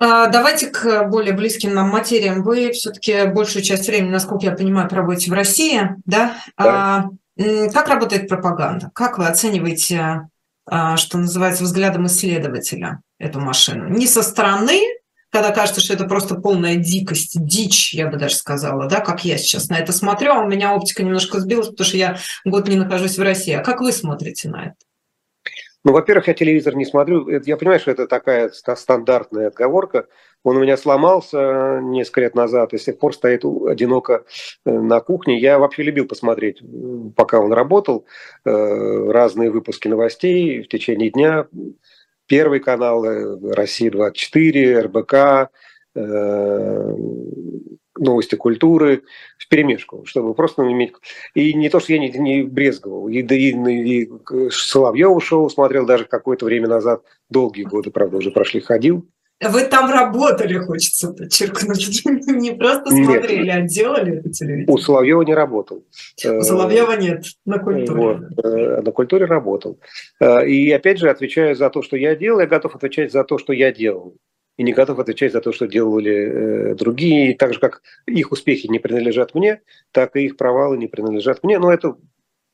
А, давайте к более близким нам материям. Вы все-таки большую часть времени, насколько я понимаю, проводите в России, да? да. А, как работает пропаганда? Как вы оцениваете, что называется, взглядом исследователя эту машину? Не со стороны, когда кажется, что это просто полная дикость, дичь, я бы даже сказала, да, как я сейчас на это смотрю, а у меня оптика немножко сбилась, потому что я год не нахожусь в России. А как вы смотрите на это? Ну, во-первых, я телевизор не смотрю. Я понимаю, что это такая стандартная отговорка. Он у меня сломался несколько лет назад и с тех пор стоит одиноко э, на кухне. Я вообще любил посмотреть, пока он работал, э, разные выпуски новостей в течение дня. Первый канал, э, Россия-24, РБК, новости культуры в перемешку, чтобы просто иметь... И не то, что я не, не брезговал, и, и, и Соловьев ушел, смотрел даже какое-то время назад, долгие годы, правда, уже прошли, ходил. Вы там работали, хочется подчеркнуть. *laughs* Не просто смотрели, нет. а делали это телевидение. У Соловьева не работал. У Соловьева нет, на культуре. Вот. Э, на культуре работал. Э, и опять же, отвечаю за то, что я делал, я готов отвечать за то, что я делал и не готов отвечать за то, что делали э, другие. И так же, как их успехи не принадлежат мне, так и их провалы не принадлежат мне. Но это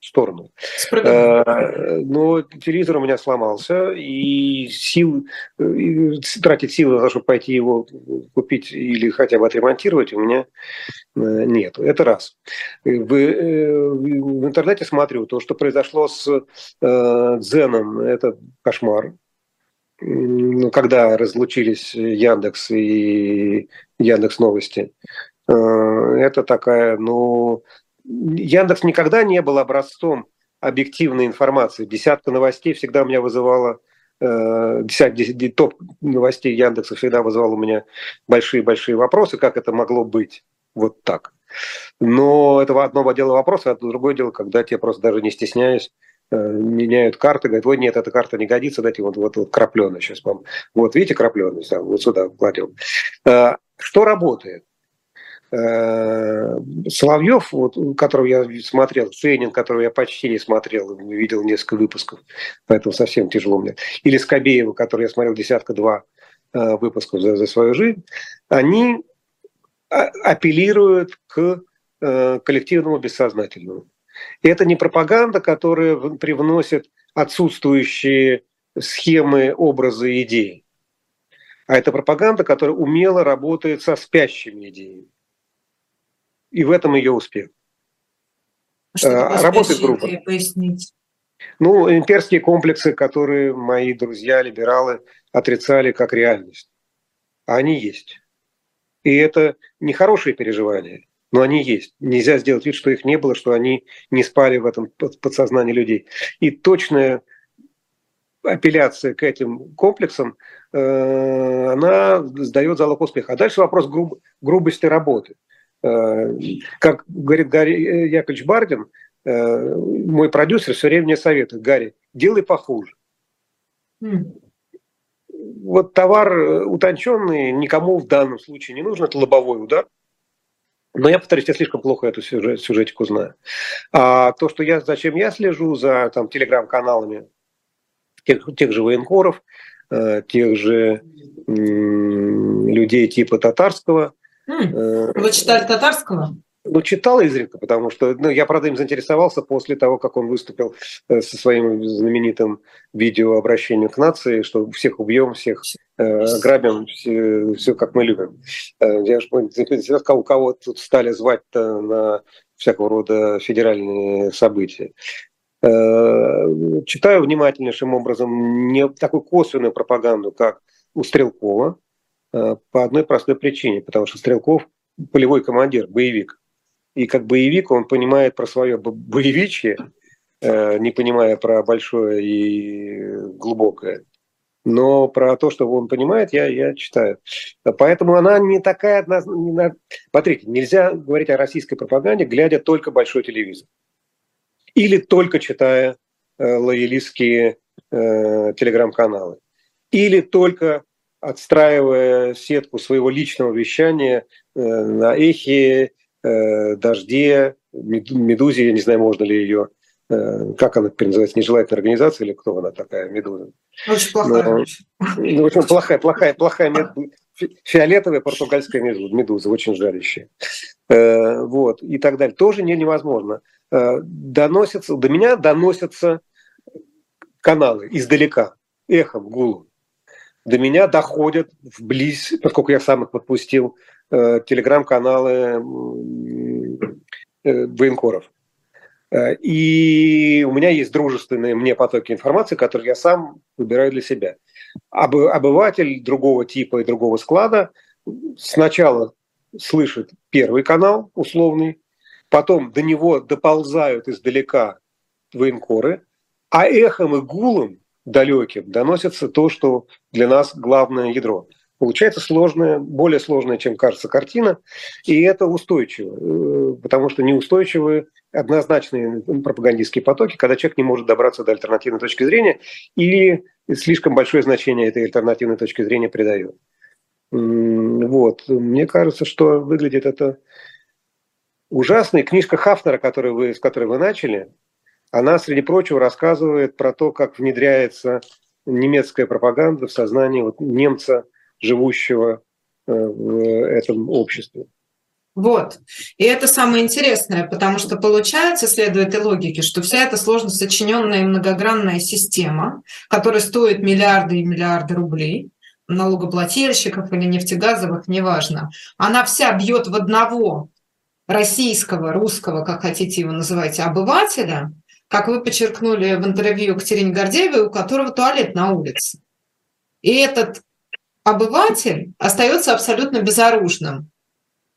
сторону. Э, но телевизор у меня сломался, и сил, э, тратить силы на то, чтобы пойти его купить или хотя бы отремонтировать, у меня нет. Это раз. В, в интернете смотрю, то, что произошло с Дзеном, это кошмар ну, когда разлучились Яндекс и Яндекс Новости, э, это такая, ну, Яндекс никогда не был образцом объективной информации. Десятка новостей всегда у меня вызывала э, десять, топ новостей Яндекса всегда вызывал у меня большие-большие вопросы, как это могло быть вот так. Но это одно дело вопроса, а другое дело, когда тебе просто даже не стесняясь Э, меняют карты, говорят, вот нет, эта карта не годится, дайте вот, вот, вот крапленый сейчас вам. Вот видите крапленый, вот сюда кладем. Э, что работает? Э, Соловьев, вот, которого я смотрел, Ценин, которого я почти не смотрел, видел несколько выпусков, поэтому совсем тяжело мне. Или Скобеева, который я смотрел десятка-два выпусков за, за свою жизнь, они апеллируют к коллективному бессознательному. И это не пропаганда, которая привносит отсутствующие схемы, образы, идеи. А это пропаганда, которая умело работает со спящими идеями. И в этом ее успех. Что а, работает группа. Пояснить? Ну, имперские комплексы, которые мои друзья, либералы, отрицали как реальность. А они есть. И это не хорошие переживания но они есть. Нельзя сделать вид, что их не было, что они не спали в этом подсознании людей. И точное апелляция к этим комплексам, э, она сдает залог успеха. А дальше вопрос груб, грубости работы. Э, как говорит Гарри Яковлевич Бардин, э, мой продюсер все время мне советует, Гарри, делай похуже. Mm. Вот товар утонченный никому в данном случае не нужен, это лобовой удар. Но я, повторюсь, я слишком плохо эту сюжет, сюжетику знаю. А то, что я, зачем я слежу за там, телеграм-каналами тех, тех же военкоров, э, тех же людей типа татарского. Mm. Вы читали татарского? Ну, читал изредка, потому что ну, я, правда, им заинтересовался после того, как он выступил э, со своим знаменитым видеообращением к нации, что всех убьем, всех э, грабим, все, все как мы любим. Э, я же у кого тут стали звать-то на всякого рода федеральные события. Э, читаю внимательнейшим образом не такую косвенную пропаганду, как у Стрелкова, э, по одной простой причине, потому что Стрелков полевой командир, боевик – и как боевик он понимает про свое боевичье, э, не понимая про большое и глубокое. Но про то, что он понимает, я, я читаю. Поэтому она не такая однозначная. Смотрите, нельзя говорить о российской пропаганде, глядя только большой телевизор. Или только читая э, лоялистские э, телеграм-каналы. Или только отстраивая сетку своего личного вещания э, на эхе э, Дожде, Медузе, я не знаю, можно ли ее, э, как она теперь называется, нежелательная организация или кто она такая, Медуза? Очень плохая. Ну, в общем, плохая, плохая, плохая медуза. Фиолетовая португальская медуза, медуза очень жалящая. Вот, и так далее. Тоже не, невозможно. Доносятся, до меня доносятся каналы издалека, эхом, гулом. До меня доходят вблизь, поскольку я сам их подпустил, Э, телеграм-каналы э, военкоров. Э, и у меня есть дружественные мне потоки информации, которые я сам выбираю для себя. Обыватель другого типа и другого склада сначала слышит первый канал условный, потом до него доползают издалека военкоры, а эхом и гулом далеким доносится то, что для нас главное ядро – Получается сложная, более сложная, чем кажется, картина, и это устойчиво, э, потому что неустойчивые однозначные пропагандистские потоки, когда человек не может добраться до альтернативной точки зрения или слишком большое значение этой альтернативной точки зрения придает. Вот. Мне кажется, что выглядит это ужасно. И книжка Хафнера, которую вы, с которой вы начали, она, среди прочего, рассказывает про то, как внедряется немецкая пропаганда в сознание вот немца живущего э, в этом обществе. Вот. И это самое интересное, потому что получается, следует и логике, что вся эта сложно сочиненная многогранная система, которая стоит миллиарды и миллиарды рублей, налогоплательщиков или нефтегазовых, неважно, она вся бьет в одного российского, русского, как хотите его называть, обывателя, как вы подчеркнули в интервью Катерине Гордеевой, у которого туалет на улице. И этот обыватель остается абсолютно безоружным.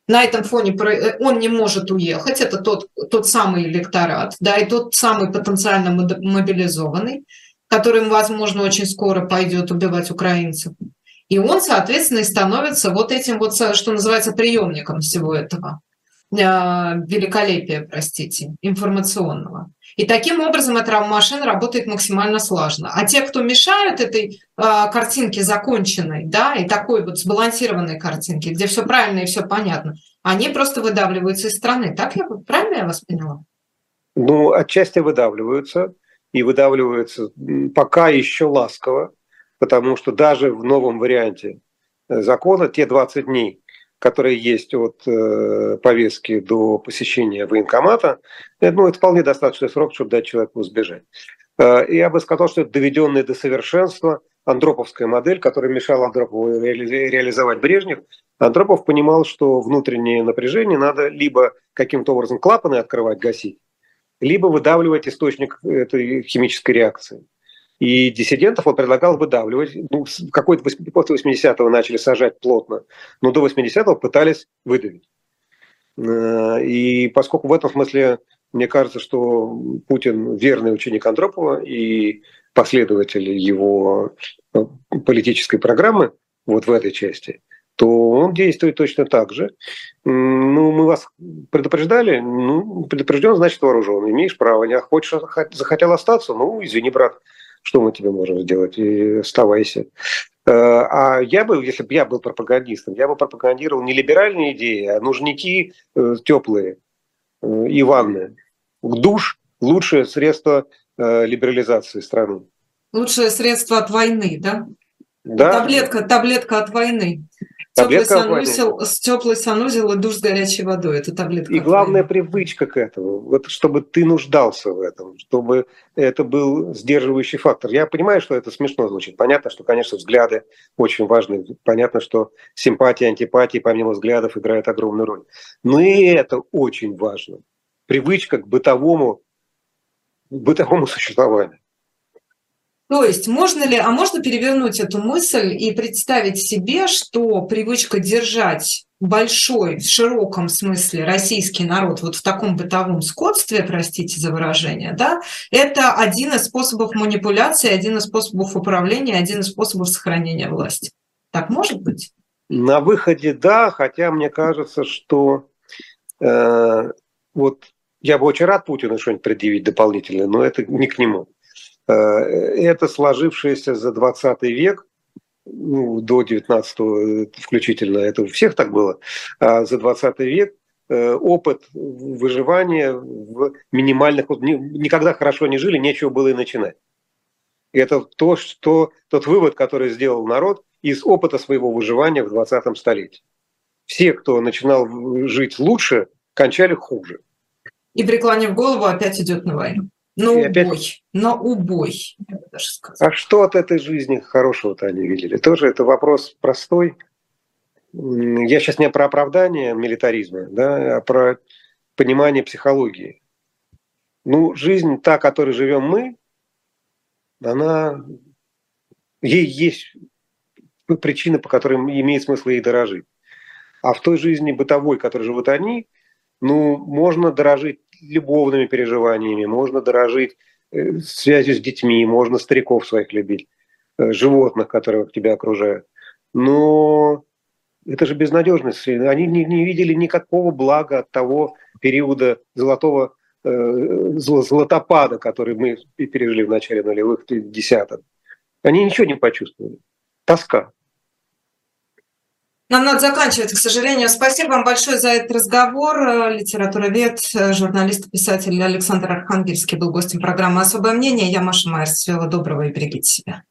На этом фоне э, он не может уехать, это тот, тот самый электорат, да, и тот самый потенциально мобилизованный, который, возможно, очень скоро пойдет убивать украинцев. И он, соответственно, и становится вот этим вот, что называется, приемником всего этого э, великолепия, простите, информационного. И таким образом эта машина работает максимально слаженно. А те, кто мешают этой э, картинке законченной, да, и такой вот сбалансированной картинке, где все правильно и все понятно, они просто выдавливаются из страны. Так я правильно я вас поняла? Ну, отчасти выдавливаются, и выдавливаются пока еще ласково, потому что даже в новом варианте закона те 20 дней, которые есть от э, повестки до посещения военкомата, э, ну, это вполне достаточный срок, чтобы дать человеку сбежать. Э, я бы сказал, что это доведенная до совершенства андроповская модель, которая мешала Андропову ре- реализовать Брежнев. Андропов понимал, что внутреннее напряжение надо либо каким-то образом клапаны открывать, гасить, либо выдавливать источник этой химической реакции. И диссидентов он предлагал выдавливать. Ну, какой-то после 80-го начали сажать плотно, но до 80-го пытались выдавить. Э, и поскольку в этом смысле мне кажется, что Путин верный ученик Андропова, и последователь его э, политической программы, вот в этой части, то он действует точно так же. Ну, мы вас предупреждали, ну, предупрежден, значит вооружен. Имеешь право, не хочешь, захотел остаться, ну, извини, брат, что мы тебе можем сделать, и оставайся. Э, а я бы, если бы я был пропагандистом, я бы пропагандировал не либеральные идеи, а нужники э, теплые и ванны. Душ – лучшее средство либерализации страны. Лучшее средство от войны, да? Да. Таблетка, таблетка от войны. Теплый санузел, теплый санузел и душ с горячей водой. Это таблетка. И главная привычка к этому, вот чтобы ты нуждался в этом, чтобы это был сдерживающий фактор. Я понимаю, что это смешно звучит. Понятно, что, конечно, взгляды очень важны. Понятно, что симпатии, антипатии, помимо взглядов, играют огромную роль. Но и это очень важно. Привычка к бытовому, бытовому существованию. То есть можно ли, а можно перевернуть эту мысль и представить себе, что привычка держать большой, в широком смысле российский народ вот в таком бытовом скотстве, простите за выражение, да, это один из способов манипуляции, один из способов управления, один из способов сохранения власти. Так может быть? На выходе да, хотя мне кажется, что э, вот я бы очень рад Путину что-нибудь предъявить дополнительное, но это не к нему. Э, это сложившееся за 20 век, ну, до 19 включительно, это у всех так было, а за 20 век э, опыт выживания в минимальных... Никогда хорошо не жили, нечего было и начинать. Это то, что, тот вывод, который сделал народ из опыта своего выживания в 20 столетии. Все, кто начинал жить лучше, кончали хуже. И преклонив голову, опять идет на войну. На убой, опять... на убой, я бы даже сказал. А что от этой жизни хорошего-то они видели? Тоже это вопрос простой. Я сейчас не про оправдание милитаризма, да, а про понимание психологии. Ну, жизнь та, которой живем мы, она ей есть причины, по которым имеет смысл ей дорожить. А в той жизни бытовой, которой живут они, ну, можно дорожить любовными переживаниями, можно дорожить э, связью с детьми, можно стариков своих любить, э, животных, которые тебя окружают. Но это же безнадежность. Они не, не видели никакого блага от того периода золотого э, золотопада, который мы пережили в начале нулевых десятых. Они ничего не почувствовали. Тоска. Нам надо заканчивать, к сожалению. Спасибо вам большое за этот разговор. Литературовед, журналист писатель Александр Архангельский был гостем программы «Особое мнение». Я Маша Майер. Всего доброго и берегите себя.